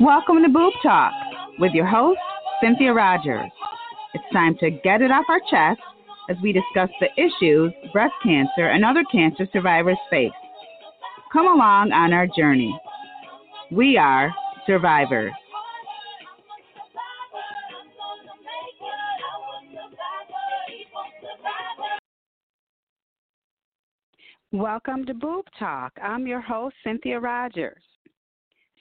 Welcome to Boob Talk with your host, Cynthia Rogers. It's time to get it off our chest as we discuss the issues breast cancer and other cancer survivors face. Come along on our journey. We are survivors. Welcome to Boob Talk. I'm your host, Cynthia Rogers.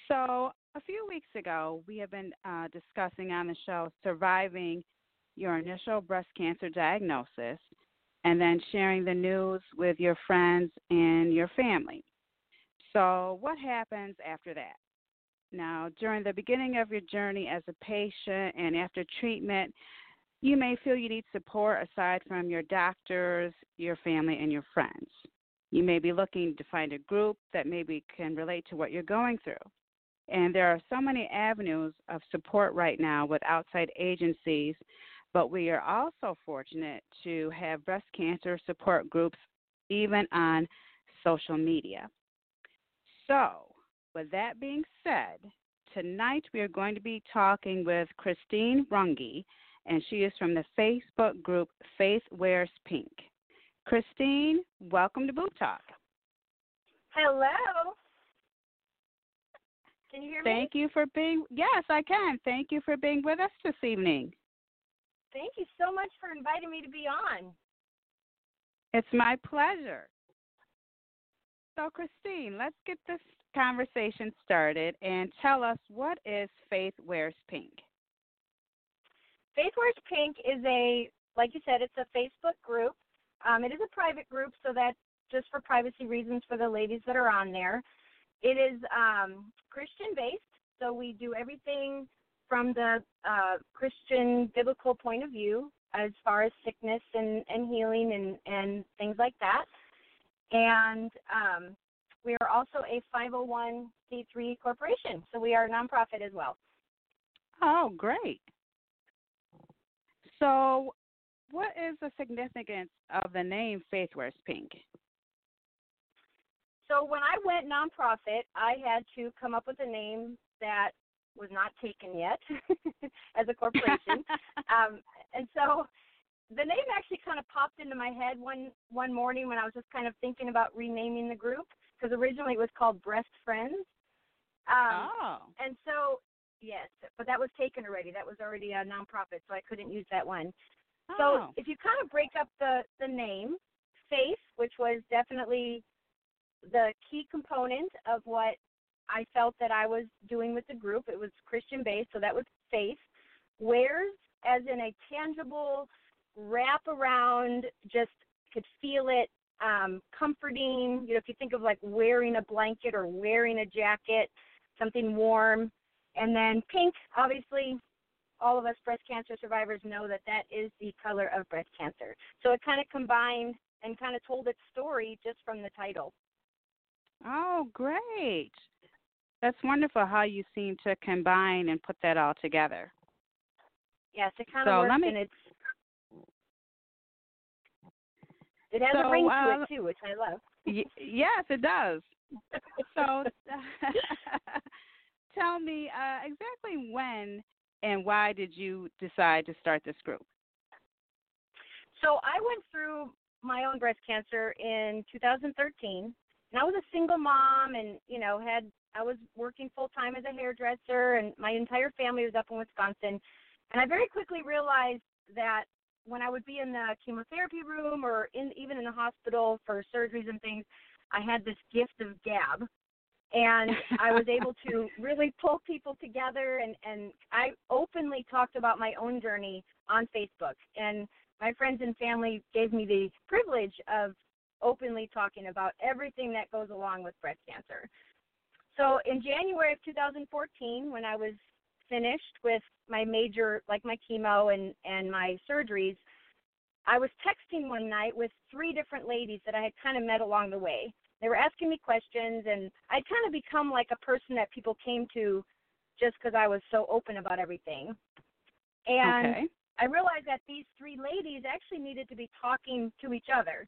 So, a few weeks ago, we have been uh, discussing on the show surviving your initial breast cancer diagnosis and then sharing the news with your friends and your family. So, what happens after that? Now, during the beginning of your journey as a patient and after treatment, you may feel you need support aside from your doctors, your family, and your friends. You may be looking to find a group that maybe can relate to what you're going through. And there are so many avenues of support right now with outside agencies, but we are also fortunate to have breast cancer support groups even on social media. So, with that being said, tonight we are going to be talking with Christine Runge, and she is from the Facebook group Faith Wears Pink. Christine, welcome to Boob Talk. Hello. Can you hear me? Thank you for being. Yes, I can. Thank you for being with us this evening. Thank you so much for inviting me to be on. It's my pleasure. So, Christine, let's get this conversation started and tell us what is Faith Wears Pink. Faith Wears Pink is a, like you said, it's a Facebook group. Um, it is a private group, so that's just for privacy reasons for the ladies that are on there. It is um, Christian based, so we do everything from the uh, Christian biblical point of view as far as sickness and, and healing and, and things like that. And um, we are also a 501c3 corporation, so we are a nonprofit as well. Oh, great. So, what is the significance of the name Faith Wears Pink? So when I went nonprofit, I had to come up with a name that was not taken yet as a corporation. um, and so the name actually kind of popped into my head one one morning when I was just kind of thinking about renaming the group because originally it was called Breast Friends. Um, oh. And so yes, but that was taken already. That was already a nonprofit, so I couldn't use that one. Oh. So if you kind of break up the the name, Faith, which was definitely the key component of what I felt that I was doing with the group. It was Christian based, so that was faith. Wears as in a tangible wrap around, just could feel it, um, comforting. You know, if you think of like wearing a blanket or wearing a jacket, something warm. And then pink, obviously, all of us breast cancer survivors know that that is the color of breast cancer. So it kind of combined and kind of told its story just from the title. Oh, great. That's wonderful how you seem to combine and put that all together. Yes, it kind so of works let me, and it's it has so, a ring to uh, it too, which I love. y- yes, it does. So tell me uh, exactly when and why did you decide to start this group? So I went through my own breast cancer in 2013 and I was a single mom and you know had I was working full time as a hairdresser and my entire family was up in Wisconsin. And I very quickly realized that when I would be in the chemotherapy room or in even in the hospital for surgeries and things I had this gift of gab. And I was able to really pull people together and and I openly talked about my own journey on Facebook. And my friends and family gave me the privilege of openly talking about everything that goes along with breast cancer. So in January of 2014, when I was finished with my major, like my chemo and and my surgeries, I was texting one night with three different ladies that I had kind of met along the way. They were asking me questions, and I'd kind of become like a person that people came to just because I was so open about everything. And okay. I realized that these three ladies actually needed to be talking to each other.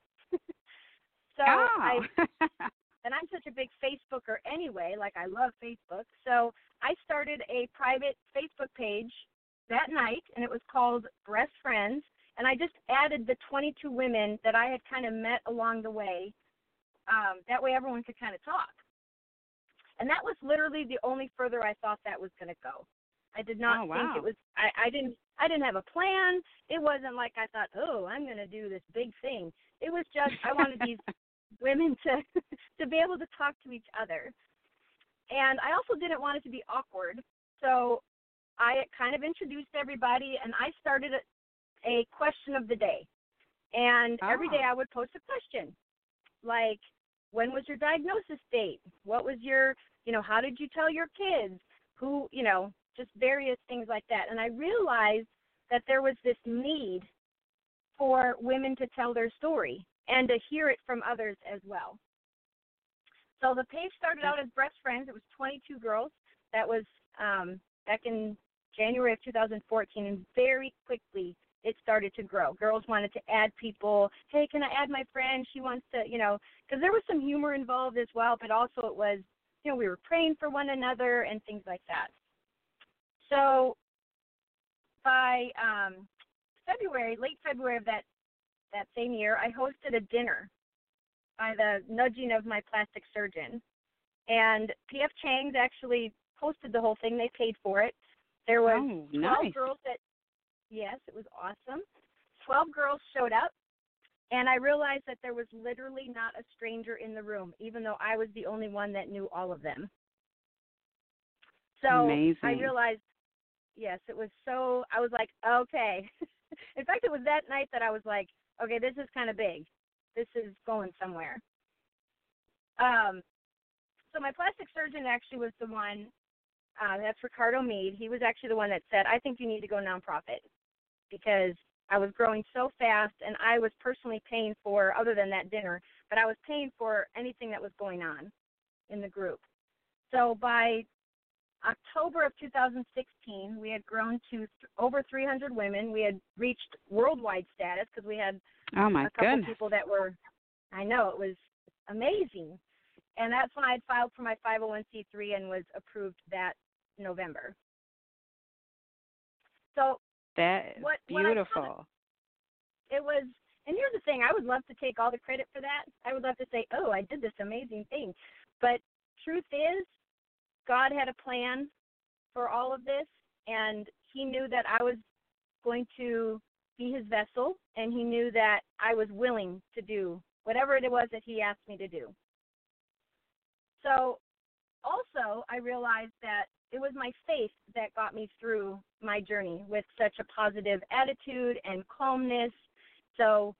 So oh. I and I'm such a big Facebooker anyway, like I love Facebook. So I started a private Facebook page that night, and it was called Breast Friends. And I just added the 22 women that I had kind of met along the way. Um, that way, everyone could kind of talk. And that was literally the only further I thought that was going to go. I did not oh, wow. think it was. I, I didn't. I didn't have a plan. It wasn't like I thought, oh, I'm going to do this big thing. It was just I wanted these women to to be able to talk to each other. And I also didn't want it to be awkward. So I kind of introduced everybody and I started a, a question of the day. And oh. every day ah. I would post a question like when was your diagnosis date? What was your, you know, how did you tell your kids? Who, you know, just various things like that. And I realized that there was this need for women to tell their story and to hear it from others as well. So the page started out as Breast Friends. It was 22 girls. That was um, back in January of 2014, and very quickly it started to grow. Girls wanted to add people. Hey, can I add my friend? She wants to, you know, because there was some humor involved as well, but also it was, you know, we were praying for one another and things like that. So by um, February, late February of that that same year, I hosted a dinner by the nudging of my plastic surgeon. And PF Chang's actually hosted the whole thing. They paid for it. There was oh, 12 girls that, yes, it was awesome. 12 girls showed up, and I realized that there was literally not a stranger in the room, even though I was the only one that knew all of them. So Amazing. I realized, yes, it was so, I was like, okay. in fact, it was that night that I was like, okay, this is kind of big. This is going somewhere. Um, so my plastic surgeon actually was the one. Uh, that's Ricardo Mead. He was actually the one that said, "I think you need to go nonprofit," because I was growing so fast, and I was personally paying for, other than that dinner, but I was paying for anything that was going on in the group. So by October of 2016, we had grown to th- over 300 women. We had reached worldwide status because we had oh my a couple goodness. people that were. I know it was amazing, and that's when I had filed for my 501c3 and was approved that November. So That is what- what beautiful. it was and here's the thing i would love to take all the credit for that i would love to say oh i did this amazing thing but truth is god had a plan for all of this and he knew that i was going to be his vessel and he knew that i was willing to do whatever it was that he asked me to do. So also i realized that it was my faith that got me through my journey with such a positive attitude and calmness. So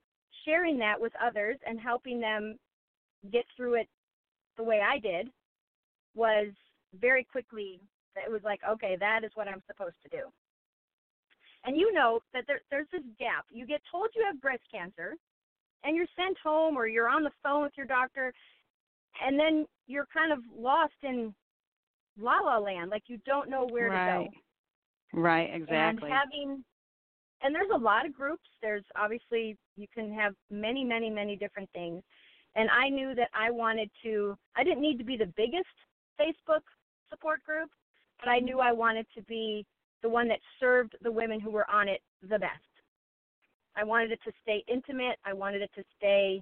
sharing that with others and helping them get through it the way I did was very quickly it was like, okay, that is what I'm supposed to do. And you know that there, there's this gap. You get told you have breast cancer, and you're sent home or you're on the phone with your doctor, and then you're kind of lost in la la land, like you don't know where right. to go. Right, exactly. And having and there's a lot of groups. There's obviously you can have many, many, many different things. And I knew that I wanted to I didn't need to be the biggest Facebook support group, but I knew I wanted to be the one that served the women who were on it the best. I wanted it to stay intimate, I wanted it to stay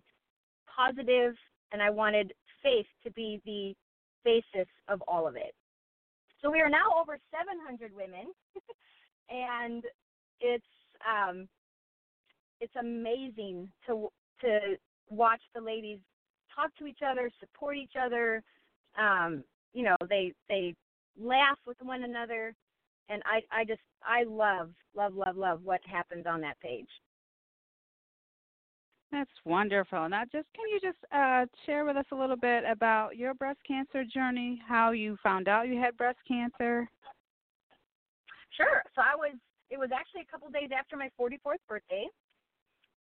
positive, and I wanted faith to be the basis of all of it. So we are now over 700 women, and it's um, it's amazing to to watch the ladies talk to each other, support each other. Um, you know, they they laugh with one another, and I I just I love love love love what happens on that page. That's wonderful. Now, just can you just uh, share with us a little bit about your breast cancer journey, how you found out you had breast cancer? Sure. So I was. It was actually a couple days after my 44th birthday,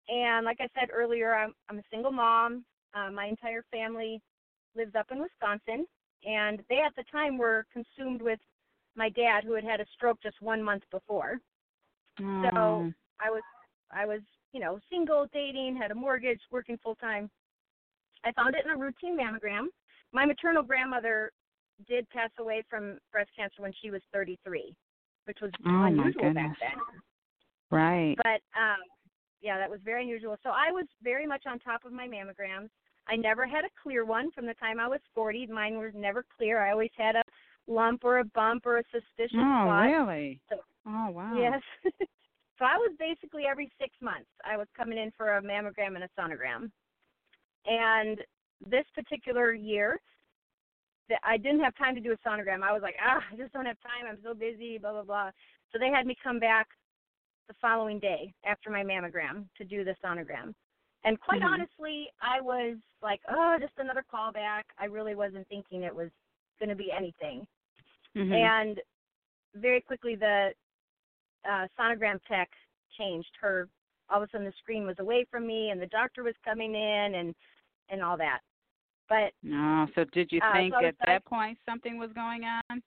and like I said earlier, I'm I'm a single mom. Uh, my entire family lives up in Wisconsin, and they at the time were consumed with my dad, who had had a stroke just one month before. So Mm, I was I was you know single, dating, had a mortgage, working full time. I found it in a routine mammogram, my maternal grandmother did pass away from breast cancer when she was 33, which was oh, unusual back then. Right. But um yeah, that was very unusual. So I was very much on top of my mammograms. I never had a clear one from the time I was 40. Mine was never clear. I always had a lump or a bump or a suspicious oh, spot. really? So, oh, wow. Yes. so I was basically every six months I was coming in for a mammogram and a sonogram. And this particular year, that I didn't have time to do a sonogram. I was like, ah, I just don't have time. I'm so busy, blah blah blah. So they had me come back the following day after my mammogram to do the sonogram. And quite mm-hmm. honestly, I was like, oh, just another callback. I really wasn't thinking it was going to be anything. Mm-hmm. And very quickly, the uh, sonogram tech changed. Her all of a sudden the screen was away from me, and the doctor was coming in, and and all that. But no, so did you uh, think so at that point something was going on?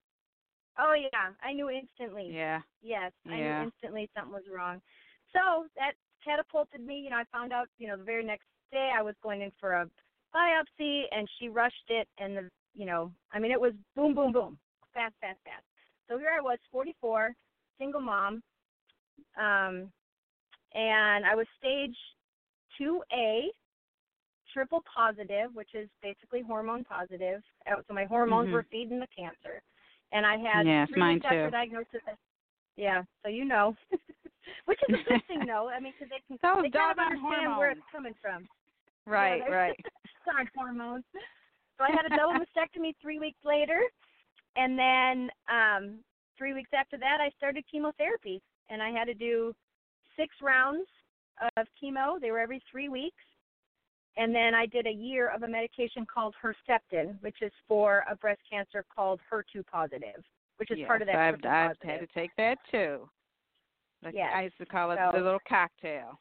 Oh yeah, I knew instantly. Yeah. Yes, I knew instantly something was wrong. So that catapulted me. You know, I found out. You know, the very next day I was going in for a biopsy, and she rushed it, and the you know, I mean, it was boom, boom, boom, fast, fast, fast. So here I was, 44, single mom, um, and I was stage 2A, triple positive, which is basically hormone positive. Uh, so my hormones mm-hmm. were feeding the cancer, and I had yes, three mine too. after diagnosis. Yeah, so you know, which is a good thing though. I mean, because they can Those they kind of understand hormones. where it's coming from. Right, yeah, right. Darn hormones. So I had a double mastectomy three weeks later, and then um, three weeks after that, I started chemotherapy, and I had to do six rounds of chemo. They were every three weeks, and then I did a year of a medication called Herceptin, which is for a breast cancer called HER2 positive, which is yes, part of that. I've, I've had to take that too. Like yes. I used to call it so, the little cocktail.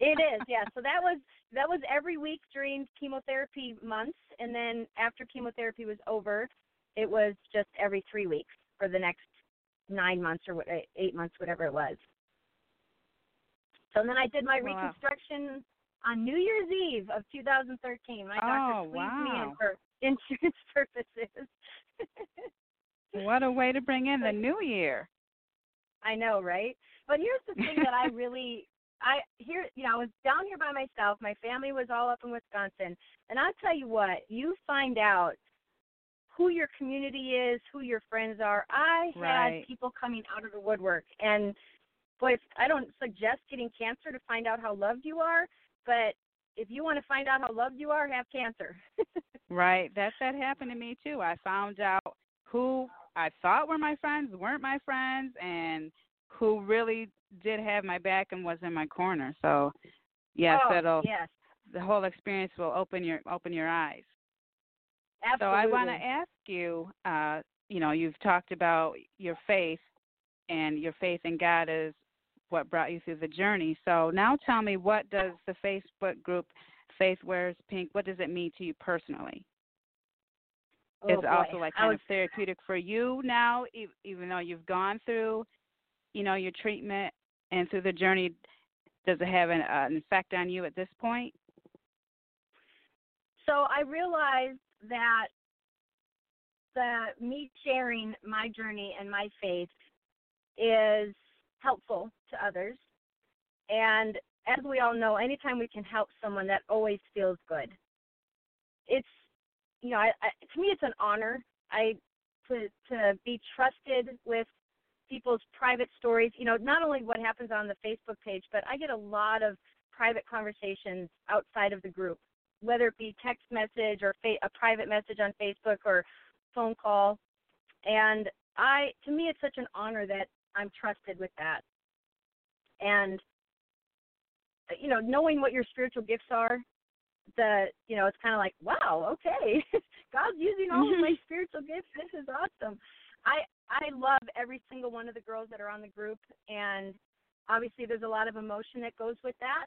it is, yeah. So that was that was every week during chemotherapy months, and then after chemotherapy was over, it was just every three weeks for the next nine months or what, eh, eight months, whatever it was. So then I did my wow. reconstruction on New Year's Eve of 2013. My doctor oh, squeezed wow. me in for insurance purposes. what a way to bring in the new year. I know, right? But here's the thing that I really I here you know, I was down here by myself. My family was all up in Wisconsin. And I'll tell you what, you find out who your community is, who your friends are. I right. had people coming out of the woodwork and boy, I don't suggest getting cancer to find out how loved you are, but if you want to find out how loved you are, have cancer. right. That's that happened to me too. I found out who I thought were my friends weren't my friends, and who really did have my back and was in my corner. So, yes, oh, it'll yes. the whole experience will open your open your eyes. Absolutely. So I want to ask you, uh, you know, you've talked about your faith, and your faith in God is what brought you through the journey. So now tell me, what does the Facebook group Faith Wears Pink? What does it mean to you personally? Oh, is boy. also like kind was, of therapeutic for you now, even though you've gone through, you know, your treatment and through the journey. Does it have an, uh, an effect on you at this point? So I realized that the me sharing my journey and my faith is helpful to others. And as we all know, anytime we can help someone, that always feels good. It's you know, I, I, to me, it's an honor. I to to be trusted with people's private stories. You know, not only what happens on the Facebook page, but I get a lot of private conversations outside of the group, whether it be text message or fa- a private message on Facebook or phone call. And I, to me, it's such an honor that I'm trusted with that. And you know, knowing what your spiritual gifts are the you know it's kind of like wow okay. God's using all of my mm-hmm. spiritual gifts. This is awesome. I i love every single one of the girls that are on the group and obviously there's a lot of emotion that goes with that.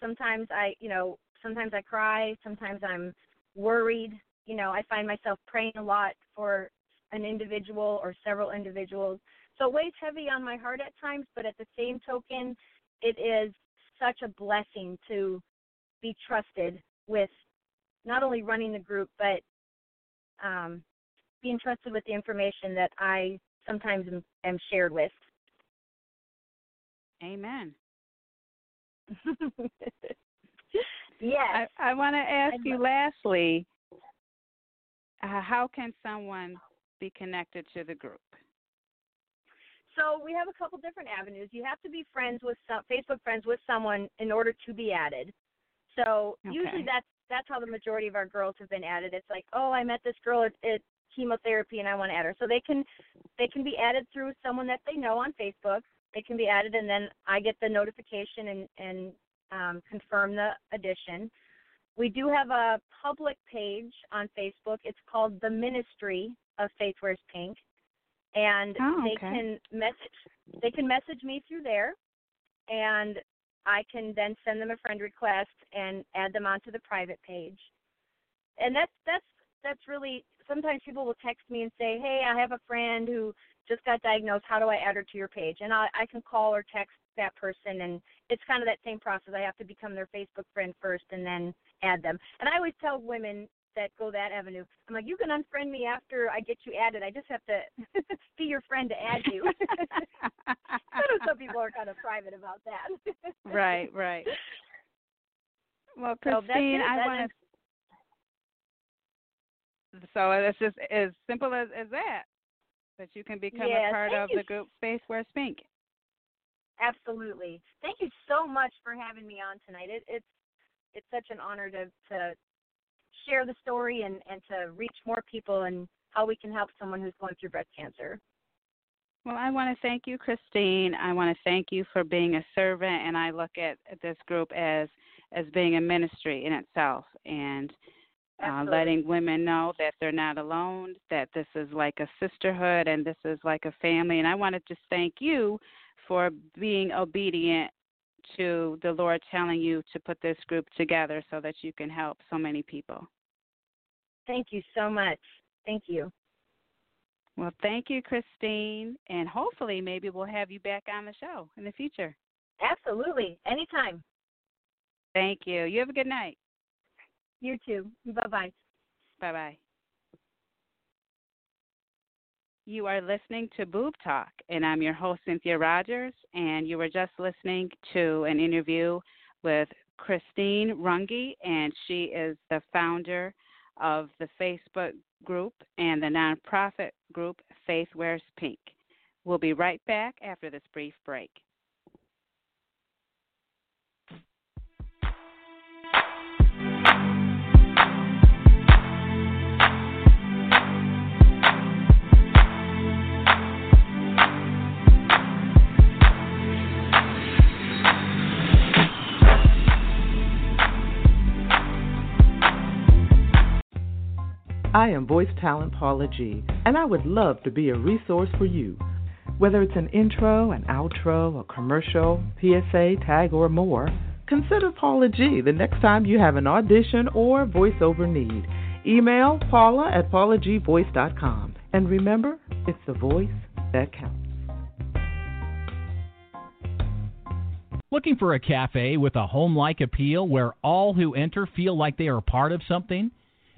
Sometimes i you know sometimes i cry sometimes i'm worried. You know i find myself praying a lot for an individual or several individuals. So it weighs heavy on my heart at times but at the same token it is such a blessing to be trusted with not only running the group but um, be entrusted with the information that I sometimes am, am shared with. Amen. yes. I, I want to ask you lastly uh, how can someone be connected to the group? So we have a couple different avenues. You have to be friends with some Facebook friends with someone in order to be added. So okay. usually that's that's how the majority of our girls have been added. It's like, oh, I met this girl at, at chemotherapy and I want to add her. So they can they can be added through someone that they know on Facebook. They can be added and then I get the notification and and um, confirm the addition. We do have a public page on Facebook. It's called the Ministry of Faith Wears Pink, and oh, okay. they can message they can message me through there, and I can then send them a friend request and add them onto the private page. And that's that's that's really sometimes people will text me and say, "Hey, I have a friend who just got diagnosed. How do I add her to your page?" And I, I can call or text that person, and it's kind of that same process. I have to become their Facebook friend first, and then add them. And I always tell women that go that avenue. I'm like, you can unfriend me after I get you added. I just have to be your friend to add you. I know some people are kind of private about that. right, right. Well, Christine, so I want to. So it's just as simple as, as that. That you can become yes, a part of you. the group Faith Wears Pink. Absolutely. Thank you so much for having me on tonight. It, it's it's such an honor to to share the story and and to reach more people and how we can help someone who's going through breast cancer. Well, I want to thank you, Christine. I want to thank you for being a servant, and I look at, this group as as being a ministry in itself, and uh, letting women know that they're not alone, that this is like a sisterhood, and this is like a family. And I want to just thank you for being obedient to the Lord telling you to put this group together so that you can help so many people. Thank you so much. Thank you. Well, thank you, Christine, and hopefully maybe we'll have you back on the show in the future. Absolutely. Anytime. Thank you. You have a good night. You too. Bye bye. Bye bye. You are listening to Boob Talk, and I'm your host, Cynthia Rogers, and you were just listening to an interview with Christine Runge, and she is the founder of the Facebook group and the nonprofit group Faith Wears Pink. We'll be right back after this brief break. I am voice talent Paula G, and I would love to be a resource for you. Whether it's an intro, an outro, a commercial, PSA, tag, or more, consider Paula G the next time you have an audition or voiceover need. Email paula at paulagvoice.com. And remember, it's the voice that counts. Looking for a cafe with a home like appeal where all who enter feel like they are part of something?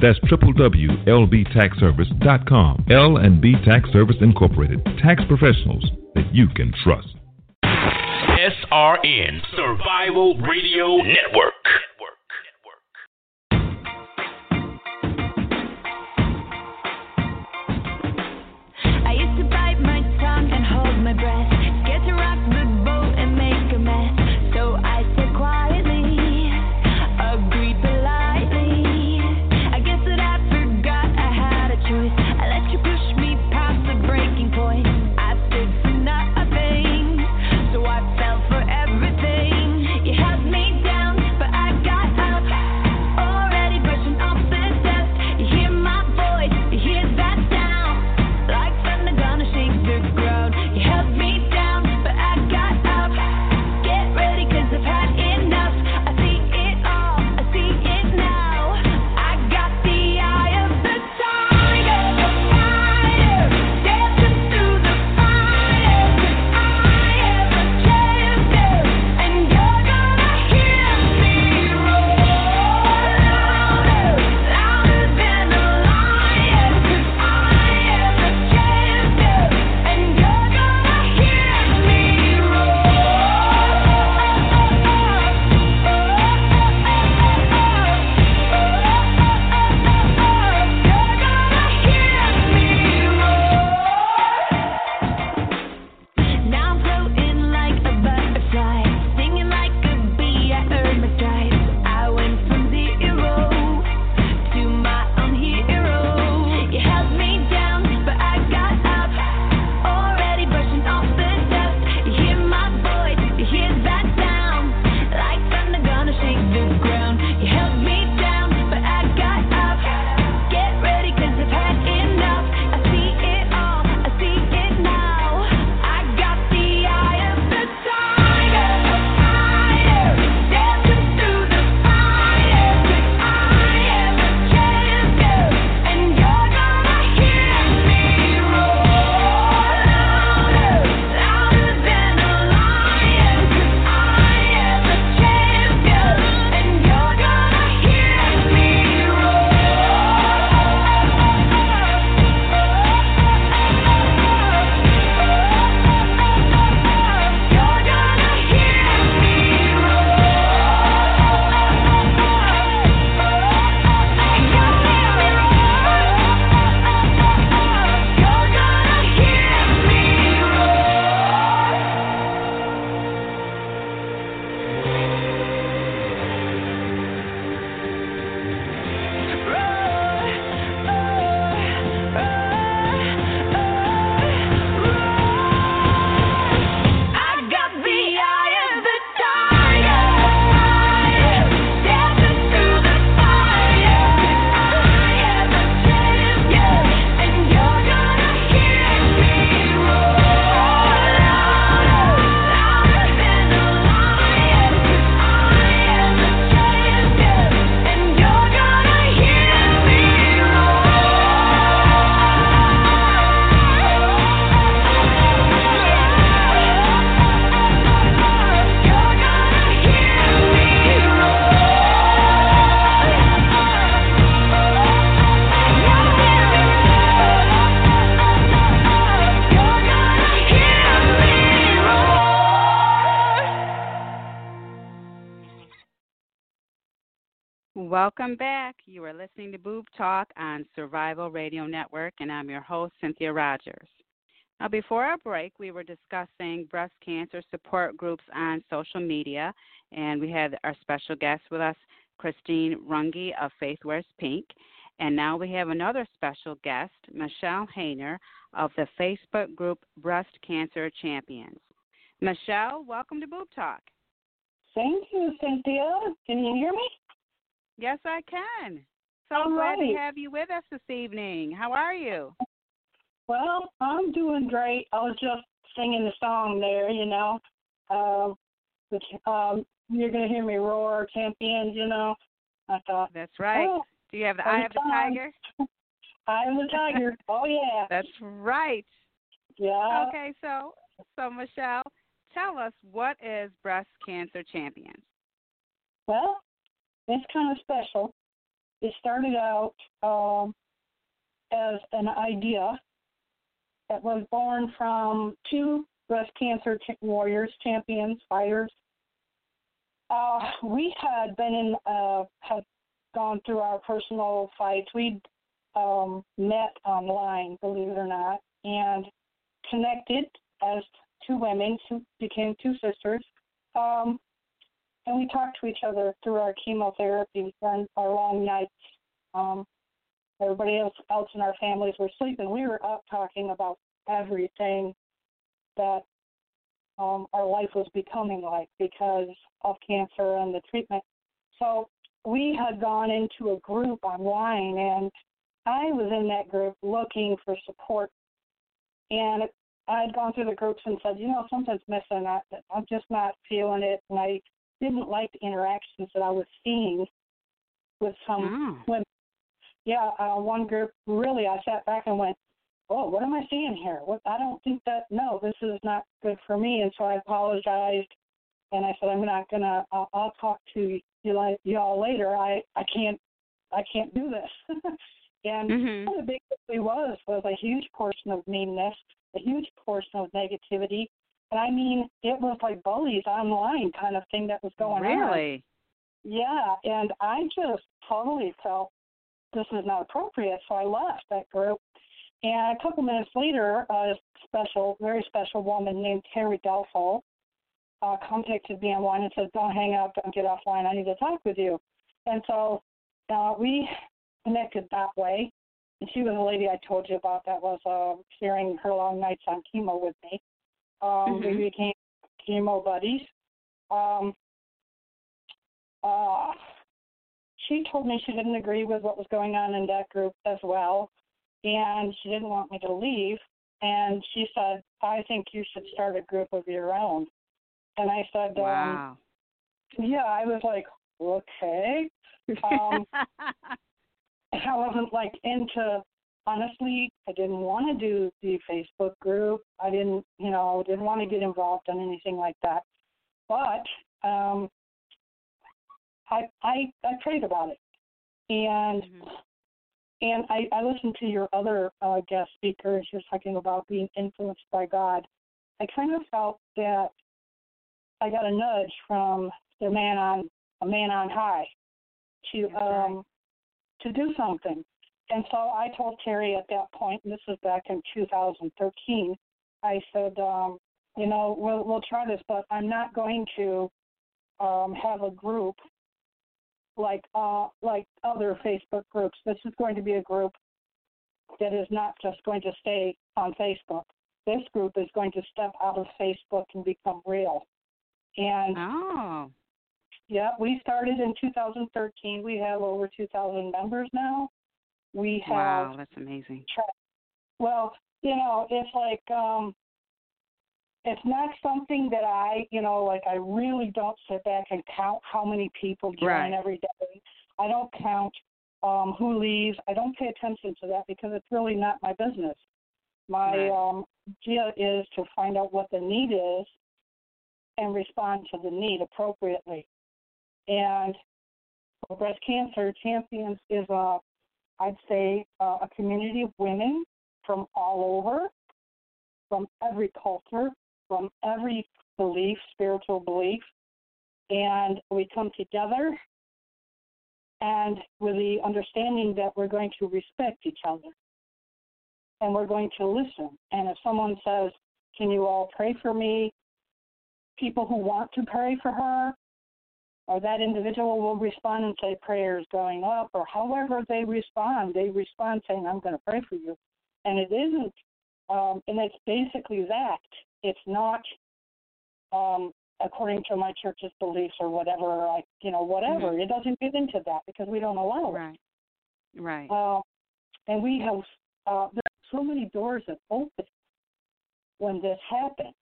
That's www.lbtaxservice.com. L&B Tax Service Incorporated. Tax professionals that you can trust. SRN Survival Radio Network. I used to bite my tongue and hold my breath. Are listening to Boob Talk on Survival Radio Network, and I'm your host, Cynthia Rogers. Now, before our break, we were discussing breast cancer support groups on social media, and we had our special guest with us, Christine Runge of Faith Wears Pink. And now we have another special guest, Michelle Haner of the Facebook group Breast Cancer Champions. Michelle, welcome to Boob Talk. Thank you, Cynthia. Can you hear me? Yes, I can. So All glad right. to have you with us this evening. How are you? Well, I'm doing great. I was just singing the song there, you know. Um, which, um, you're going to hear me roar, champions, you know. I thought, That's right. Oh, Do you have the eye of the tiger? I'm the tiger. oh, yeah. That's right. Yeah. Okay, so so Michelle, tell us what is Breast Cancer Champions? Well, it's kind of special. It started out um, as an idea that was born from two breast cancer ch- warriors, champions, fighters. Uh, we had been in, uh, had gone through our personal fights. We'd um, met online, believe it or not, and connected as two women who became two sisters. Um, and we talked to each other through our chemotherapy and our long nights. Um, everybody else else in our families were sleeping. We were up talking about everything that um, our life was becoming like because of cancer and the treatment. So we had gone into a group online, and I was in that group looking for support. And I had gone through the groups and said, you know, something's missing. I, I'm just not feeling it, and I didn't like the interactions that I was seeing with some Oh. women. Yeah, uh, one group really, I sat back and went, "Oh, what am I seeing here? What? I don't think that. No, this is not good for me." And so I apologized, and I said, "I'm not gonna. I'll, I'll talk to you like y'all later. I I can't I can't do this." and Mhm. what the big issue was was a huge portion of meanness, a huge portion of negativity, and I mean, it was like bullies online kind of thing that was going on. Really? Yeah, and I just totally felt this is not appropriate, so I left that group. And a couple minutes later, a special, very special woman named Terry Delfo uh, contacted me online and said, "Don't hang up, don't get offline. I need to talk with you." And so uh, we connected that way. And she was the lady I told you about that was uh, sharing her long nights on chemo with me. Um, We Mhm. became chemo buddies. Um, uh, she told me she didn't agree with what was going on in that group as well, and she didn't want me to leave. And she said, "I think you should start a group of your own." And I said, um, Wow. "Yeah." I was like, "Okay." Um, I wasn't like into. Honestly, I didn't want to do the Facebook group. I didn't, you know, didn't want to get involved in anything like that. But um, I I I prayed about it, and Mhm. and I I listened to your other uh, guest speakers. You're talking about being influenced by God. I kind of felt that I got a nudge from the man on a man on high to um to do something. And so I told Terry at that point, and this was back in 2013. I said, um, you know, we'll we'll try this, but I'm not going to um, have a group like uh, like other Facebook groups. This is going to be a group that is not just going to stay on Facebook. This group is going to step out of Facebook and become real. And oh. yeah, we started in 2013. We have over 2,000 members now. We have Wow, that's amazing. well, you know, it's like um it's not something that I, you know, like I really don't sit back and count how many people join Right. every day. I don't count um who leaves. I don't pay attention to that because it's really not my business. My Right. um idea is to find out what the need is and respond to the need appropriately. And breast cancer champions is a I'd say uh, a community of women from all over, from every culture, from every belief, spiritual belief, and we come together and with the understanding that we're going to respect each other and we're going to listen. And if someone says, Can you all pray for me? People who want to pray for her or that individual will respond and say prayers going up or however they respond. They respond saying i'm going to pray for you. And it isn't um, and it's basically that. It's not um, according to my church's beliefs or whatever like you know whatever. Mm-hmm. it doesn't fit into that because we don't allow it. Right. Right. Uh, and we have uh, there are so many doors that open when this happens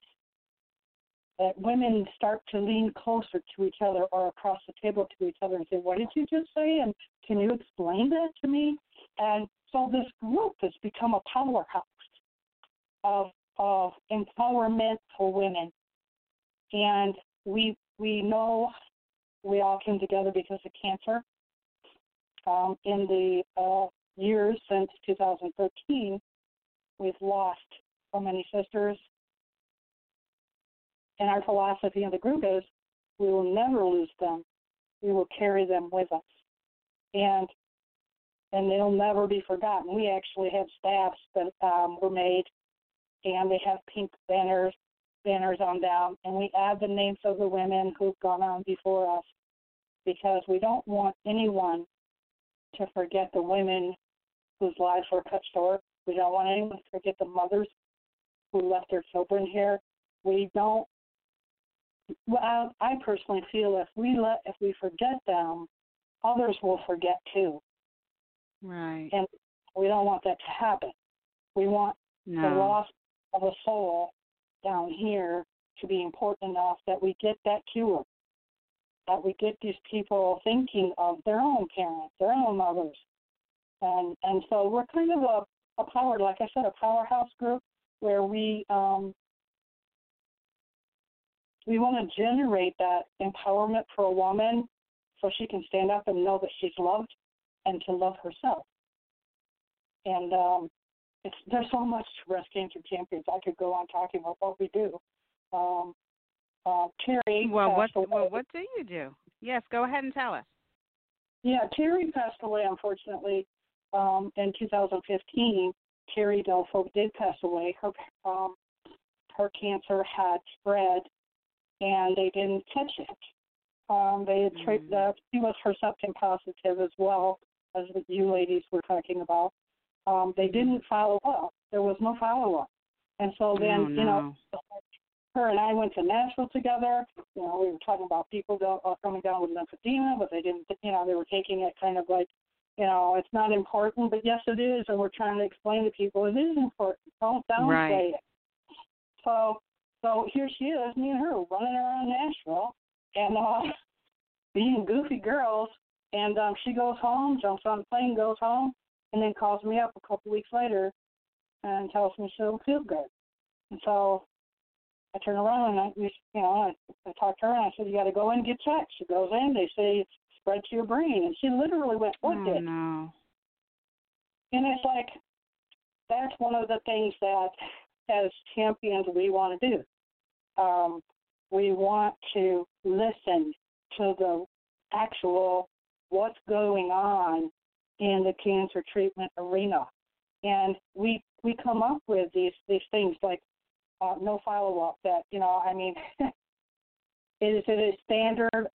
that women start to lean closer to each other or across the table to each other and say, What did you just say? And can you explain that to me? And so this group has become a powerhouse of of empowerment for women. And we we know we all came together because of cancer. Um, in the uh, years since 2013, we've lost so many sisters, and our philosophy in the group is we will never lose them. We will carry them with us. And and they'll never be forgotten. We actually have staffs that um, were made and they have pink banners banners on them and we add the names of the women who've gone on before us because we don't want anyone to forget the women whose lives were cut short. We don't want anyone to forget the mothers who left their children here. We don't well, I personally feel if we let if we forget them, others will forget too. Right. And we don't want that to happen. We want no. the loss of a soul down here to be important enough that we get that cure. That we get these people thinking of their own parents, their own mothers. And and so we're kind of a, a power like I said, a powerhouse group where we um we want to generate that empowerment for a woman so she can stand up and know that she's loved and to love herself. And um, it's there's so much to breast cancer champions. I could go on talking about what we do. Um, uh, Terry. Well, what well, what do you do? Yes, go ahead and tell us. Yeah, Terry passed away unfortunately um, in 2015. Terry Delfolk did pass away. Her um, her cancer had spread and they didn't catch it. Um, they had tra- mm. that she was Herceptin positive as well as what you ladies were talking about. Um, they didn't follow up. There was no follow up, and so then oh, you know, her and I went to Nashville together. You know, we were talking about people go, uh, coming down with lymphedema, but they didn't. You know, they were taking it kind of like, you know, it's not important, but yes, it is, and we're trying to explain to people it is important. Don't downplay right. it. So so here she is, me and her running around Nashville and uh being goofy girls and um she goes home, jumps on the plane, goes home, and then calls me up a couple weeks later and tells me she don't feel good. And so I turn around and I you know, I, I talked to her and I said, You gotta go in and get checked. She goes in, they say it's spread to your brain and she literally went, What oh, did? No. And it's like that's one of the things that as champions we want to do um, we want to listen to the actual what's going on in the cancer treatment arena, and we we come up with these these things like uh, no follow up. That you know, I mean, is it a standard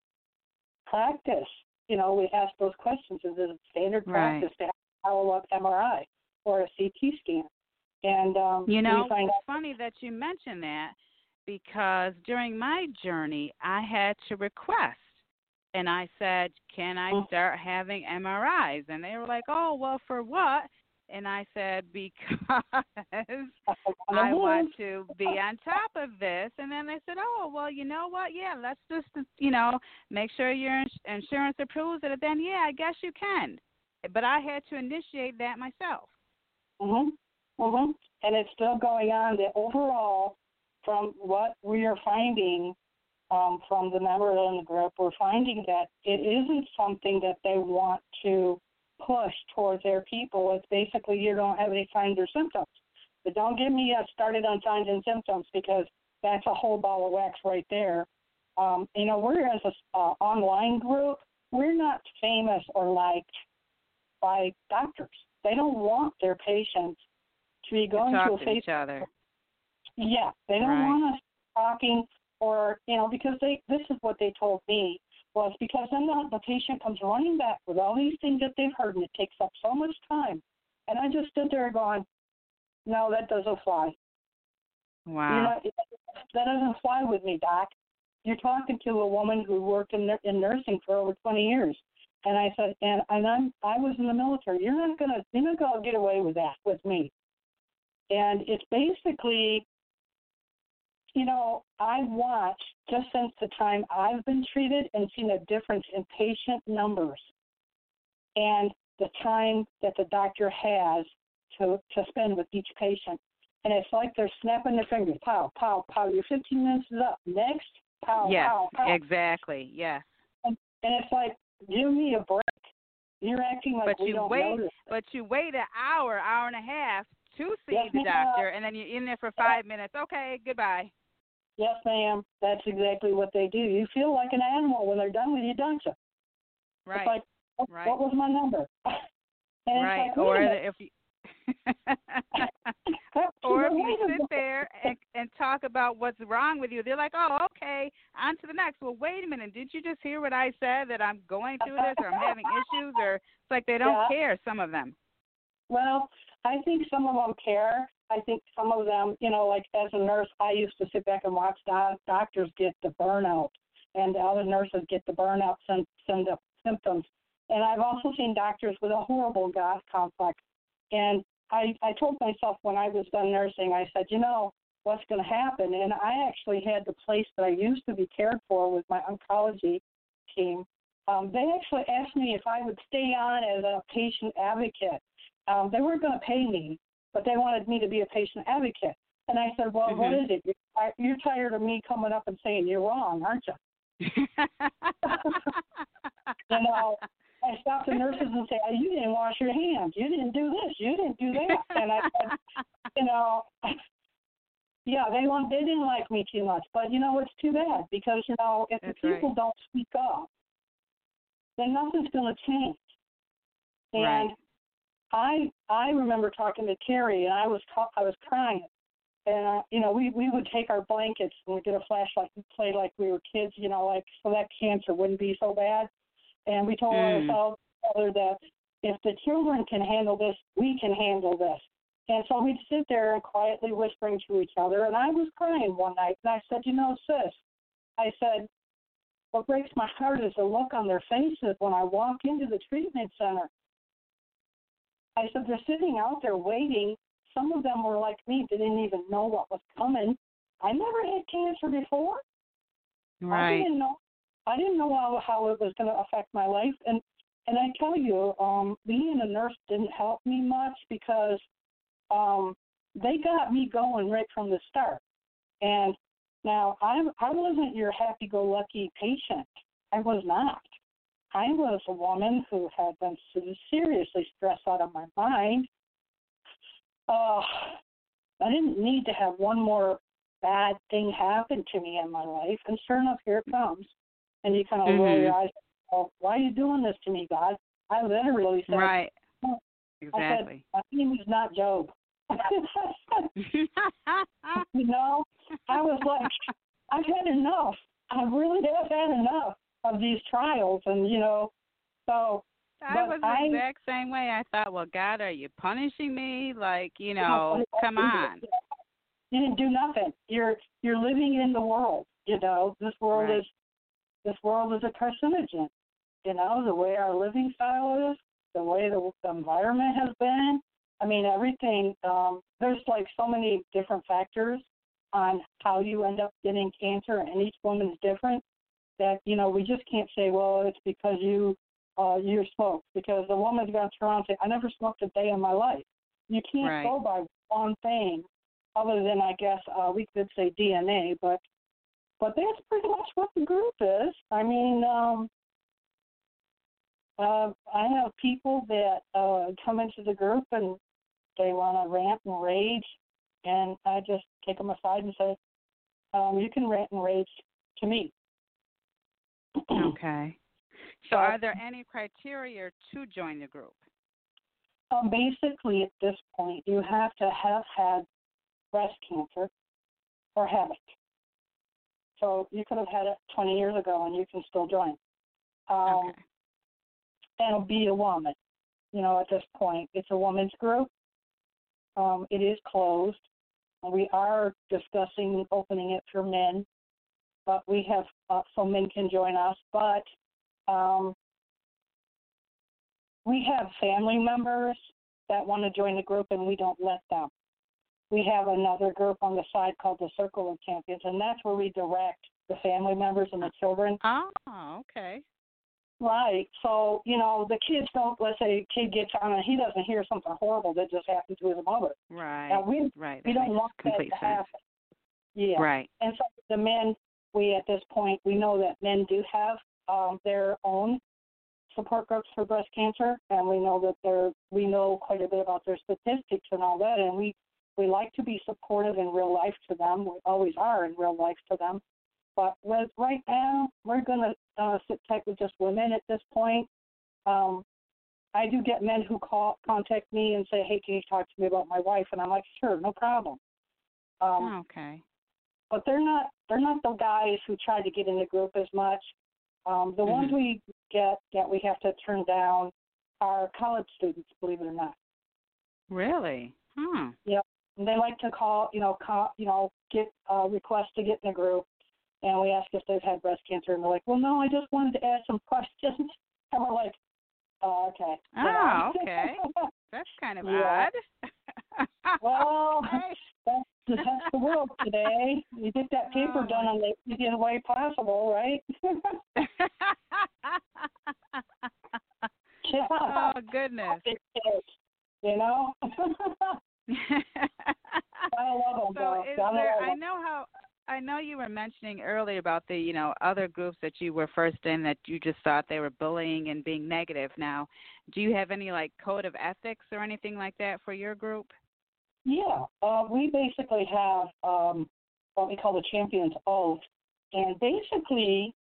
practice? You know, we ask those questions. Is it a standard right. practice to have follow up MRI or a CT scan? And um, you know, it's funny that you mentioned that because during my journey, I had to request. And I said, Can I mm. start having MRIs? And they were like, Oh, well, for what? And I said, Because I want to be on top of this. And then they said, Oh, well, you know what? Yeah, let's just, you know, make sure your insurance approves it. And then, yeah, I guess you can. But I had to initiate that myself. Mhm. Mhm. And it's still going on. The overall from what we are finding um, from the members in the group, we're finding that it isn't something that they want to push towards their people. It's basically you don't have any signs or symptoms. But don't get me uh, started on signs and symptoms because that's a whole ball of wax right there. Um, you know, we're as an uh, online group, we're not famous or liked by doctors. They don't want their patients to be going to, to a face each other. Yeah, they don't Right. want us talking or you know because they this is what they told me was because then the, the patient comes running back with all these things that they've heard and it takes up so much time, and I just stood there going, no, that doesn't fly. Wow. Not, that doesn't fly with me, doc. You're talking to a woman who worked in in nursing for over 20 years, and I said, and and I'm I was in the military. You're not gonna you're not gonna get away with that with me. And it's basically, you know, I watched just since the time I've been treated and seen a difference in patient numbers, and the time that the doctor has to to spend with each patient. And it's like they're snapping their fingers. Pow, pow, pow. Your 15 minutes is up. Next. Pow, yes, pow, pow. exactly. Yes. And, and it's like, give me a break. You're acting like But we you don't wait- notice. But you wait an hour, hour and a half to see Yes, the doctor, and then you're in there for five minutes. Okay, goodbye. Yes, ma'am. That's exactly what they do. You feel like an animal when they're done with you, don't you? Right. It's like, what, right. what was my number? and right. like, or if you. or if you sit there and and talk about what's wrong with you, they're like, "Oh, okay, on to the next." Well, wait a minute, did you just hear what I said that I'm going through this or I'm having issues or it's like they don't Yeah. care. Some of them. Well, I think some of them care. I think some of them, you know, like as a nurse, I used to sit back and watch doc- doctors get the burnout, and the other nurses get the burnout sym- sym- symptoms. And I've also seen doctors with a horrible God complex. And I, I told myself when I was done nursing, I said, you know, what's going to happen? And I actually had the place that I used to be cared for with my oncology team. Um, they actually asked me if I would stay on as a patient advocate. Um, they weren't going to pay me, but they wanted me to be a patient advocate. And I said, well, what Mhm. is it? You're, you're tired of me coming up and saying you're wrong, aren't you? You know, I stopped the nurses and say, oh, you didn't wash your hands. You didn't do this. You didn't do that. And I said, you know, yeah, they want they didn't like me too much, but you know it's too bad because you know if That's the people right. don't speak up, then nothing's going to change. And Right. I I remember talking to Terry and I was I was crying, and uh, you know we we would take our blankets and we'd get a flashlight and play like we were kids, you know, like so that cancer wouldn't be so bad. And we told Mm. ourselves other that if the children can handle this, we can handle this. And so we'd sit there and quietly whispering to each other. And I was crying one night, and I said, "You know, sis," I said, "what breaks my heart is the look on their faces when I walk into the treatment center." I said, "They're sitting out there waiting. Some of them were like me, they didn't even know what was coming. I never had cancer before. Right. I didn't know. I didn't know how, how it was going to affect my life, and and I tell you, um, being a nurse didn't help me much because um, they got me going right from the start. And now I'm I wasn't your happy-go-lucky patient. I was not. I was a woman who had been seriously stressed out of my mind. Uh, I didn't need to have one more bad thing happen to me in my life. And sure enough, here it comes. And you kind of roll Mhm. your eyes. Oh, why are you doing this to me, God? I literally said, Right. I Exactly. said, my name is not Job. you know, I was like, I've had enough. I really have had enough of these trials. And, you know, so I was the I- exact same way. I thought, well, God, are you punishing me? Like, you know, come on. You didn't do nothing. You're you're living in the world. You know, this world Right. is this world is a carcinogen. You know, the way our living style is, the way the, the environment has been. I mean, everything. Um, there's like so many different factors on how you end up getting cancer, and each woman is different. That you know, we just can't say, well, it's because you uh, you smoked, because the woman's going to turn around and say, I never smoked a day in my life. You can't Right. go by one thing, other than I guess uh, we could say DNA, but but that's pretty much what the group is. I mean, um, uh, I have people that uh, come into the group and they want to rant and rage, and I just take them aside and say, um, "You can rant and rage to me." Okay. So, are there any criteria to join the group? Um, basically, at this point, you have to have had breast cancer or have it. So you could have had it 20 years ago and you can still join. Um, okay. And be a woman. You know, at this point, it's a woman's group. Um, it is closed. We are discussing opening it for men, but we have uh, so men can join us. But um, we have family members that want to join the group, and we don't let them. We have another group on the side called the Circle of Champions, and that's where we direct the family members and the children. Oh, okay. Right. So, you know, the kids don't, let's say a kid gets on and he doesn't hear something horrible that just happened to his mother. Right. Now, we, right. we that don't want that to sense. happen. Yeah. Right. And so the men, we at this point, we know that men do have um, their own support groups for breast cancer, and we know that they're, we know quite a bit about their statistics and all that, and we, we like to be supportive in real life to them. We always are in real life to them. But with, right now, we're going to uh, sit tight with just women at this point. Um, I do get men who call contact me and say, "Hey, can you talk to me about my wife?" And I'm like, "Sure, no problem." Um, okay. But they're not they're not the guys who try to get in the group as much. Um, the ones Mhm. we get that we have to turn down are college students, believe it or not. Really? Hmm. And they like to call, you know, call, you know, get uh, requests to get in the group, and we ask if they've had breast cancer, and they're like, "Well, no, I just wanted to ask some questions." And we're like, "Oh, okay." Oh, okay. That's kind of Yeah. odd. well, that's that's the world today. You get that paper Oh, done in the easiest way possible, right? yeah. oh goodness. You know. I love them, so is Gotta there, I know how I know you were mentioning earlier about the you know other groups that you were first in that you just thought they were bullying and being negative. Now, do you have any like code of ethics or anything like that for your group? Yeah, uh, we basically have um, what we call the Champions Oath, and basically,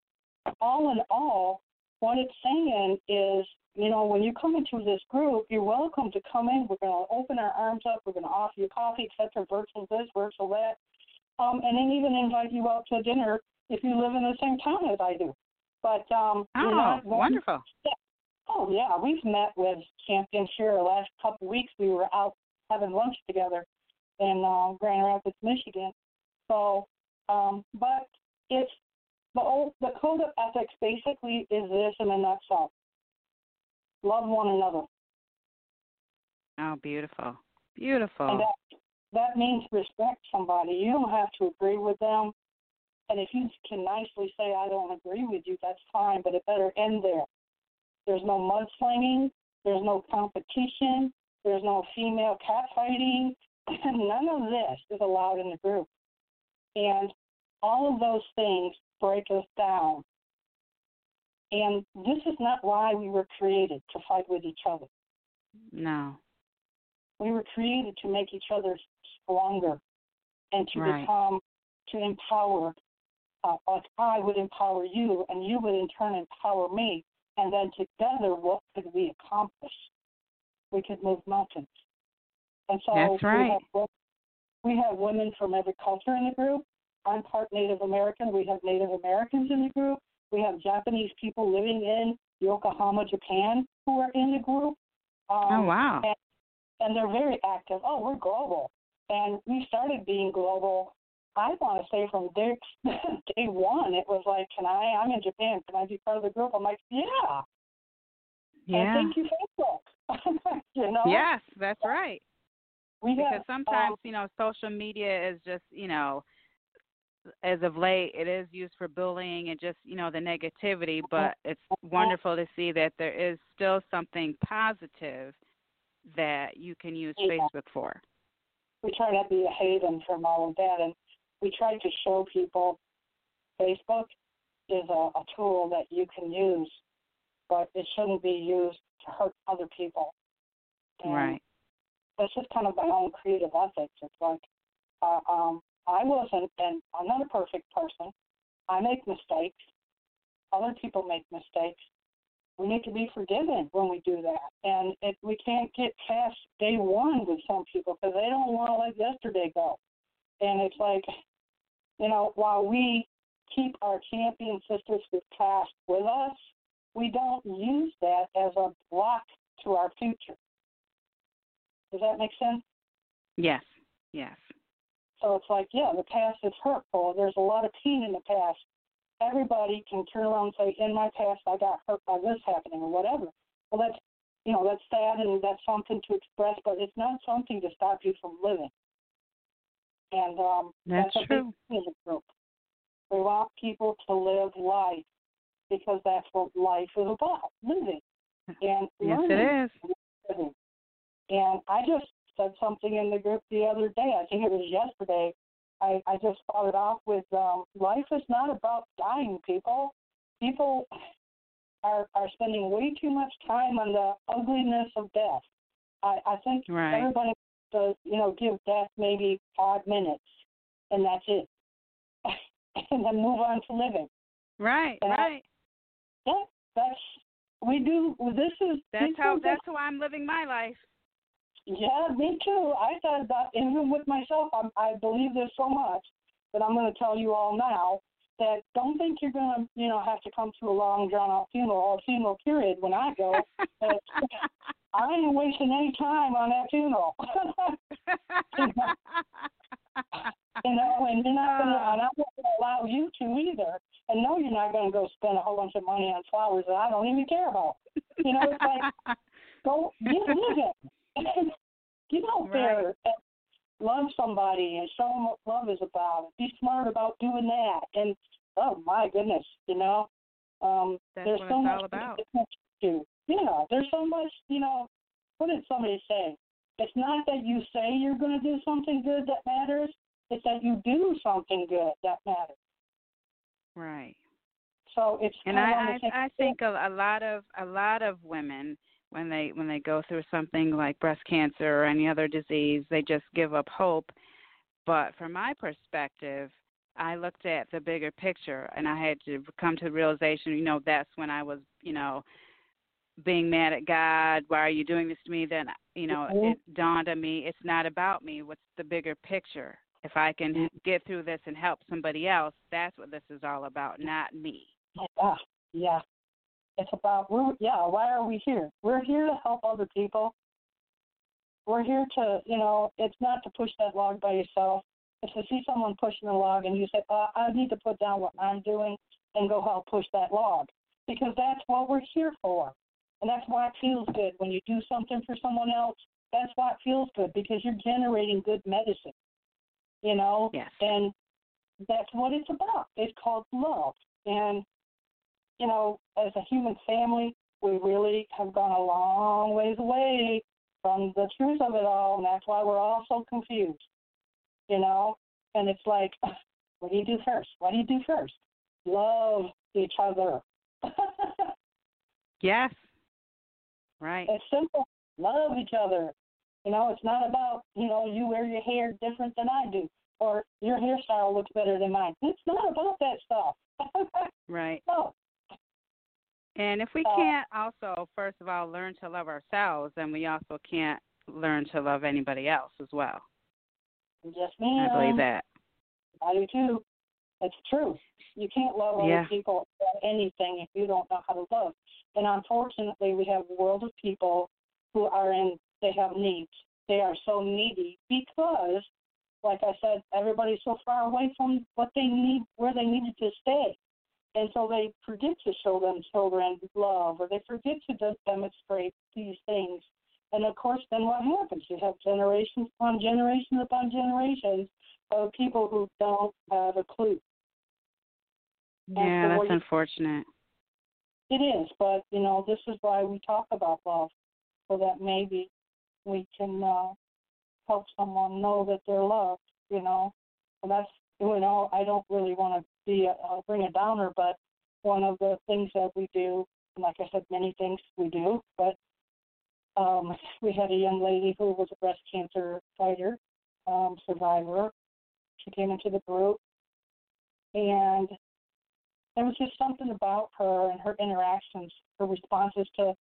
all in all, what it's saying is, you know, when you come into this group, you're welcome to come in. We're going to open our arms up. We're going to offer you coffee, etc., virtual this, virtual that, um, and then even invite you out to dinner if you live in the same town as I do. But um, Oh, wonderful. Oh yeah, we've met with champions here. The last couple weeks, we were out having lunch together in uh, Grand Rapids, Michigan. So, um, but it's the old, the code of ethics basically is this in a nutshell: love one another, Oh, beautiful. Beautiful. and that that means respect somebody. You don't have to agree with them, and if you can nicely say, "I don't agree with you," that's fine. But it better end there. There's no mudslinging. There's no competition. There's no female catfighting. None of this is allowed in the group. And all of those things break us down. And this is not why we were created to fight with each other. no. We were created to make each other stronger and to Right. become, to empower. Uh, like I would empower you, and you would in turn empower me. And then together, what could we accomplish? We could move mountains. And so That's right. we, have, we have women from every culture in the group. I'm part Native American. We have Native Americans in the group. We have Japanese people living in Yokohama, Japan, who are in the group. Um, Oh wow. and, and they're very active. Oh, we're global, and we started being global. I want to say from day day one, it was like, can I? I'm in Japan. Can I be part of the group? I'm like, yeah. And Yeah. thank you, Facebook. you know. Yes, that's right. We Because have, sometimes, um, you know, social media is just, you know, as of late, it is used for bullying and just, you know, the negativity. But it's wonderful to see that there is still something positive that you can use Yeah. Facebook for. we try to be a haven from all of that, and we try to show people Facebook is a, a tool that you can use, but it shouldn't be used to hurt other people. And Right. That's just kind of my own creative ethics. It's like uh, um, I wasn't, and I'm not a perfect person. I make mistakes. Other people make mistakes, we need to be forgiven when we do that. And it, we can't get past day one with some people because they don't want to let yesterday go. And it's like, you know, while we keep our champion sisters with past with us, we don't use that as a block to our future. Does that make sense? Yes. Yes. So it's like, yeah, the past is hurtful. There's a lot of pain in the past. Everybody can turn around and say, in my past, I got hurt by this happening or whatever. Well, that's, you know, that's sad and that's something to express, but it's not something to stop you from living. And um, that's, that's true. a big group. We want people to live life because that's what life is about, living. And yes, learning it is. And I just said something in the group the other day. I think it was yesterday. I, I just started off with um, life is not about dying, people. People are are spending way too much time on the ugliness of death. I, I think right. everybody does, you know, give death maybe five minutes, and that's it, and then move on to living. Right, and right. I, yeah, that's we do. This is that's how that's how I'm living my life. Yeah, me too. I thought about even with myself. I'm, I believe this so much that I'm going to tell you all now that don't think you're going to, you know, have to come to a long drawn out funeral or funeral period when I go. I ain't wasting any time on that funeral. you know, and you're not going to, and I'm not going to allow you to either. And no, you're not going to go spend a whole bunch of money on flowers that I don't even care about. You know, it's like go get living. Get out there and love somebody and show them what love is about. Be smart about doing that. And oh my goodness, you know, um, That's there's so much about. to do. Yeah, there's so much. You know, what did somebody say? It's not that you say you're going to do something good that matters. It's that you do something good that matters. Right. So it's And kind of on I I, I think a, a lot of a lot of women when they when they go through something like breast cancer or any other disease, they just give up hope. But from my perspective, I looked at the bigger picture and I had to come to the realization, you know, that's when I was, you know, being mad at God, why are you doing this to me? Then, you know, Mhm. it dawned on me it's not about me, what's the bigger picture? If I can get through this and help somebody else, that's what this is all about, not me. Yeah, yeah. It's about we're yeah. Why are we here? We're here to help other people. We're here to you know. It's not to push that log by yourself. It's to see someone pushing a log and you say, uh, I need to put down what I'm doing and go help push that log because that's what we're here for, and that's why it feels good when you do something for someone else. That's why it feels good because you're generating good medicine. You know. Yes. And that's what it's about. It's called love. And you know, as a human family, we really have gone a long ways away from the truth of it all, and that's why we're all so confused. You know, and it's like, what do you do first? What do you do first? Love each other. Yes. Right. it's simple. Love each other. You know, it's not about you know you wear your hair different than I do, or your hairstyle looks better than mine. It's not about that stuff. Right. no. And if we Uh, can't also, first of all, learn to love ourselves, then we also can't learn to love anybody else as well. Yes, ma'am. I believe that. I do too. It's true. You can't love other people or anything if you don't know how to love. And unfortunately, we have a world of people who are in, they have needs. They are so needy because, like I said, everybody's so far away from what they need, where they needed to stay. And so they forget to show them children love or they forget to de- demonstrate these things. And of course, then what happens? You have generations upon generations upon generations of people who don't have a clue. Yeah, that's way- unfortunate. It is, but you know, this is why we talk about love, so that maybe we can uh, help someone know that they're loved. You know, and that's you know, I don't really want to be a, uh, bring a downer, but one of the things that we do, and like I said, many things we do, but um, we had a young lady who was a breast cancer fighter, um, survivor. She came into the group, and there was just something about her and her interactions, her responses to,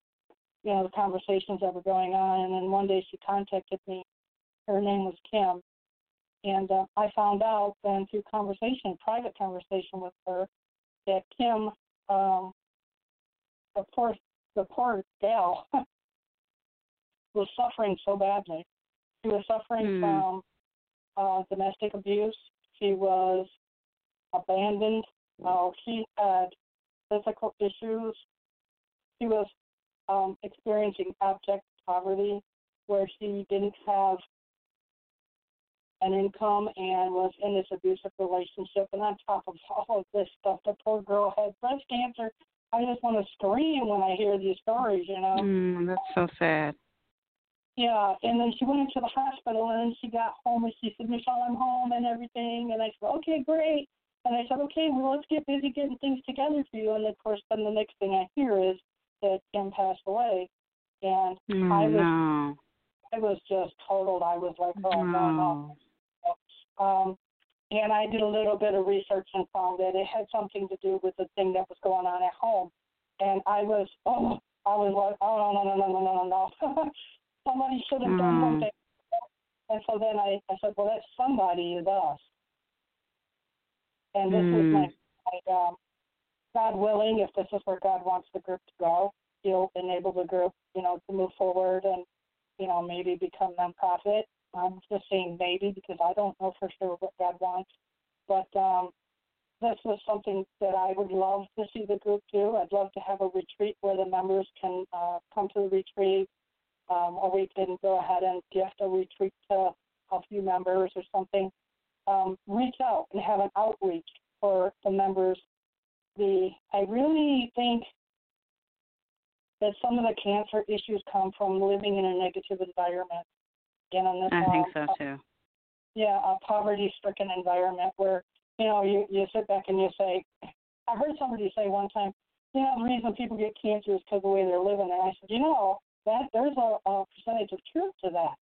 you know, the conversations that were going on. And then one day she contacted me. Her name was Kim, and uh, I found out then through conversation, private conversation with her, that Kim, um, the poor, the poor gal, was suffering so badly. She was suffering Hmm. from uh, domestic abuse. She was abandoned. Uh, she had physical issues. She was um, experiencing abject poverty, where she didn't have an income and was in this abusive relationship. And on top of all of this stuff, the poor girl had breast cancer. I just want to scream when I hear these stories, you know. Mm, that's so sad. Yeah, and then she went into the hospital and then she got home and she said, Michelle, I'm home and everything. And I said, okay, great. And I said, okay, well, let's get busy getting things together for you. And of course, then the next thing I hear is that Kim passed away. And Mm, I was, no. I was just totaled. I was like, oh no, no. no. Um, and I did a little bit of research and found that it had something to do with the thing that was going on at home. And I was, oh, I was like, oh no, no, no, no, no, no, no. somebody should have done Mm. something. And so then I, I said, well, that somebody is us. And this is Mm. my, my um, God willing, if this is where God wants the group to go, He'll enable the group, you know, to move forward and, you know, maybe become nonprofit. I'm just saying maybe because I don't know for sure what God wants. But um, this was something that I would love to see the group do. I'd love to have a retreat where the members can uh, come to the retreat, um, or we can go ahead and gift a retreat to a few members or something. Um, reach out and have an outreach for the members. The I really think that some of the cancer issues come from living in a negative environment. And in this, I think so too. yeah, a poverty-stricken environment where you know you you sit back and you say, I heard somebody say one time, you know, the reason people get cancer is because of the way they're living, and I said, you know, that there's a, a percentage of truth to that.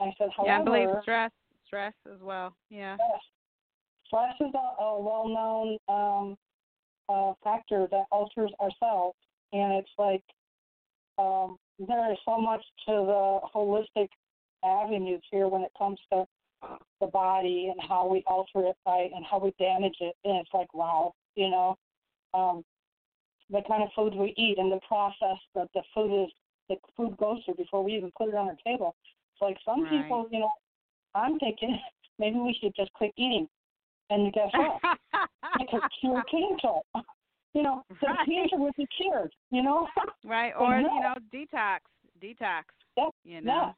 I said, however, Yeah, I believe stress, stress as well. Yeah. Yes. Stress is a, a well-known um, uh, factor that alters our cells, and it's like um, there is so much to the holistic avenues here when it comes to the body and how we alter it by and how we damage it, and it's like wow, you know, um, the kind of food we eat and the process that the food is the food goes through before we even put it on our table. It's like some Right. people, you know, I'm thinking maybe we should just quit eating. And guess what? it could cure cancer. You know, the Right. cancer would be cured, you know? right. Or, no. you know, detox. Detox. Yeah, You know?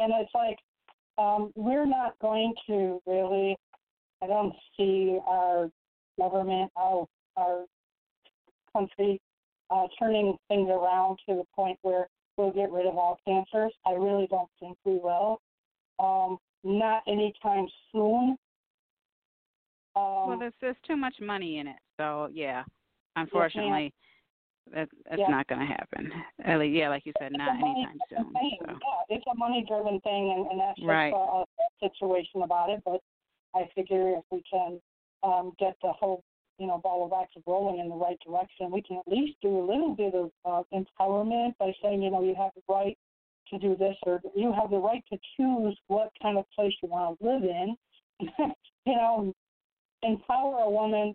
Yeah. And it's like, um, we're not going to really, I don't see our government, our, our country uh, turning things around to the point where we'll get rid of all cancers. I really don't think we will. Um, not anytime soon. Um, well, there's there's too much money in it. So yeah, unfortunately, that that's Yeah. not going to happen. At least, yeah, like you said, It's not money anytime soon. So. Yeah, it's a money driven thing, and, and that's just Right. a, a situation about it. But I figure if we can um, get the whole, you know, ball of wax rolling in the right direction, we can at least do a little bit of uh, empowerment by saying, you know, you have the right to do this, or you have the right to choose what kind of place you want to live in. you know, empower a woman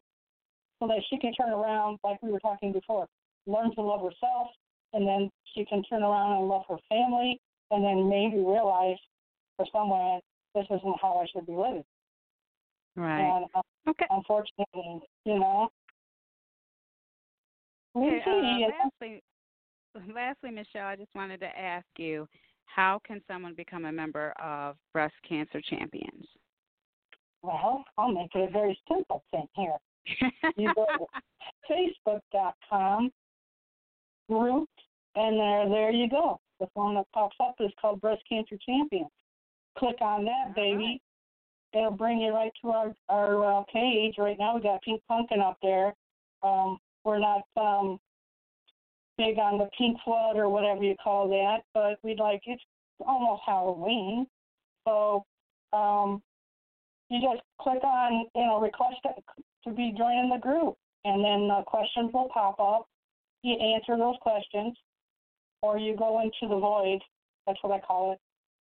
so that she can turn around, like we were talking before, learn to love herself, and then she can turn around and love her family, and then maybe realize for someone this isn't how I should be living. Right. And uh, Okay. unfortunately, you know, Okay, uh, lastly, lastly, Michelle, I just wanted to ask you, how can someone become a member of Breast Cancer Champions? Well, I'll make it a very simple thing here. You go to Facebook.com group, and there, there you go. The one that pops up is called Breast Cancer Champions. Click on that, baby. It'll bring you right to our our uh, page. Right now, we got Pink Pumpkin up there. Um, we're not um, big on the pink flood or whatever you call that, but we'd like it's almost Halloween, so um, you just click on you know request to- be joining the group, and then the questions will pop up. You answer those questions, or you go into the void. That's what I call it.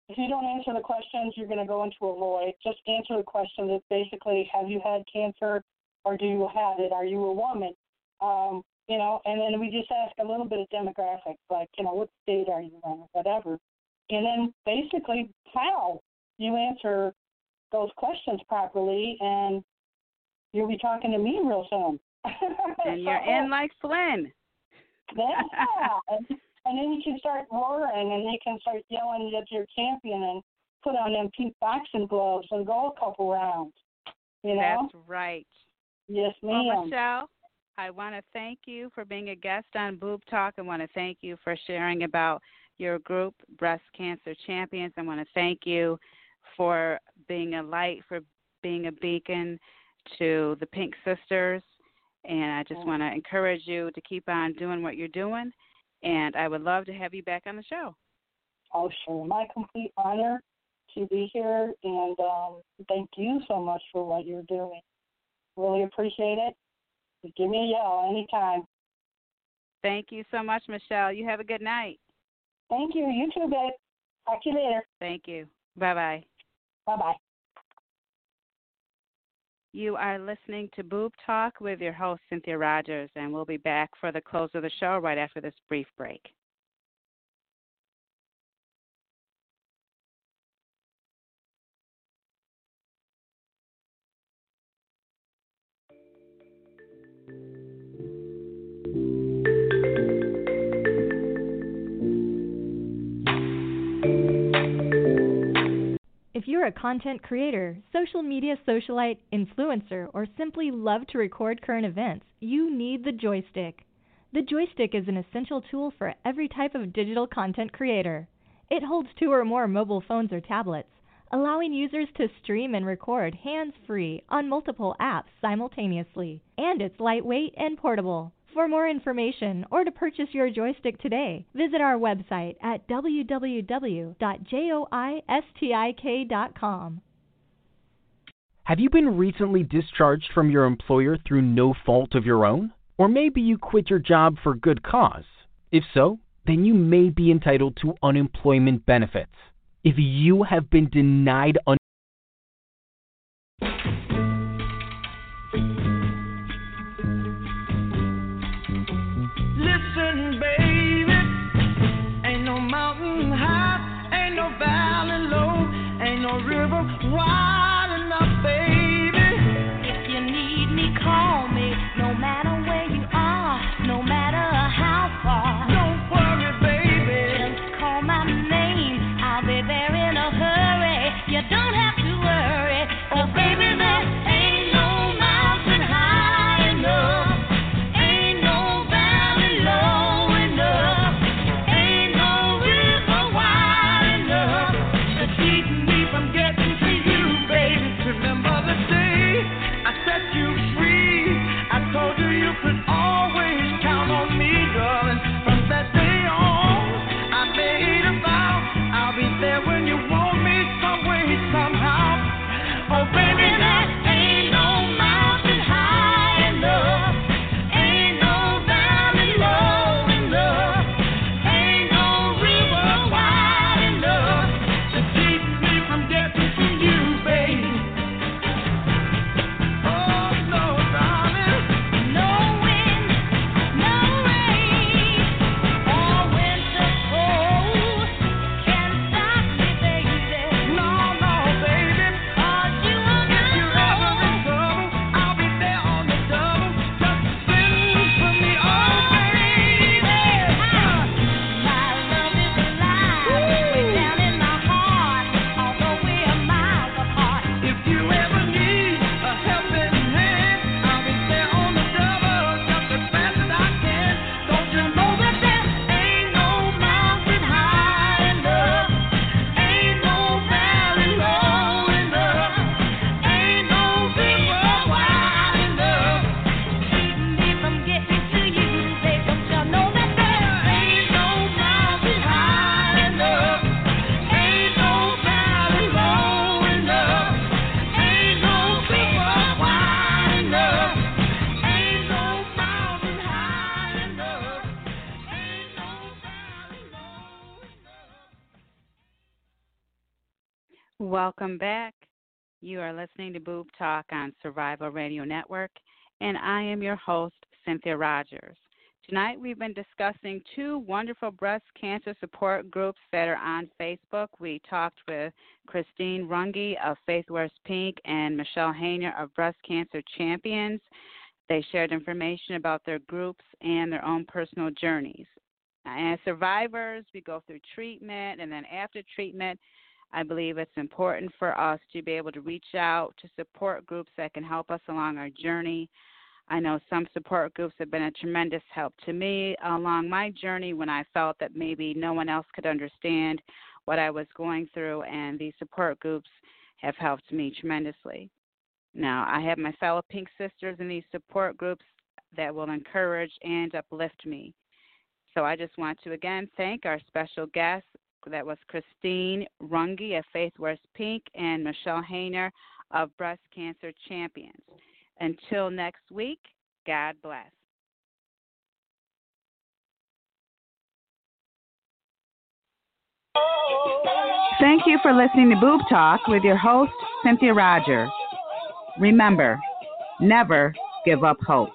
If you don't answer the questions, you're going to go into a void. Just answer the questions. It's basically, have you had cancer, or do you have it? Are you a woman? Um, you know, and then we just ask a little bit of demographics, like, you know, what state are you in, whatever. And then basically, how you answer those questions properly, and you'll be talking to me real soon. and you're in like Flynn. yeah. and, and then you can start roaring, and you can start yelling at your champion and put on them pink boxing gloves and go a couple rounds. You know? That's right. Yes, ma'am. Well, Michelle, I want to thank you for being a guest on Boob Talk. I want to thank you for sharing about your group, Breast Cancer Champions. I want to thank you for being a light, for being a beacon to the Pink Sisters. And I just want to encourage you to keep on doing what you're doing. And I would love to have you back on the show. Oh, sure. My complete honor to be here. And um, thank you so much for what you're doing. Really appreciate it. Give me a yell anytime. Thank you so much, Michelle. You have a good night. Thank you. You too, babe. Talk to you later. Thank you. Bye bye. Bye bye. You are listening to Boob Talk with your host, Cynthia Rogers, and we'll be back for the close of the show right after this brief break. You're a content creator, social media socialite, influencer, or simply love to record current events, you need the joystick. The joystick is an essential tool for every type of digital content creator. It holds two or more mobile phones or tablets, allowing users to stream and record hands free on multiple apps simultaneously, and it's lightweight and portable. For more information or to purchase your joystick today, visit our website at www.joistik.com. Have you been recently discharged from your employer through no fault of your own? Or maybe you quit your job for good cause? If so, then you may be entitled to unemployment benefits. If you have been denied Welcome back. You are listening to Boob Talk on Survival Radio Network, and I am your host, Cynthia Rogers. Tonight we've been discussing two wonderful breast cancer support groups that are on Facebook. We talked with Christine Runge of Faith Wears Pink and Michelle Haner of Breast Cancer Champions. They shared information about their groups and their own personal journeys. As survivors, we go through treatment, and then after treatment, I believe it's important for us to be able to reach out to support groups that can help us along our journey. I know some support groups have been a tremendous help to me along my journey when I felt that maybe no one else could understand what I was going through, and these support groups have helped me tremendously. Now, I have my fellow Pink Sisters in these support groups that will encourage and uplift me. So I just want to again thank our special guests. That was Christine Runge of Faith Wears Pink and Michelle Haner of Breast Cancer Champions. Until next week, God bless. Thank you for listening to Boob Talk with your host, Cynthia Rogers. Remember, never give up hope.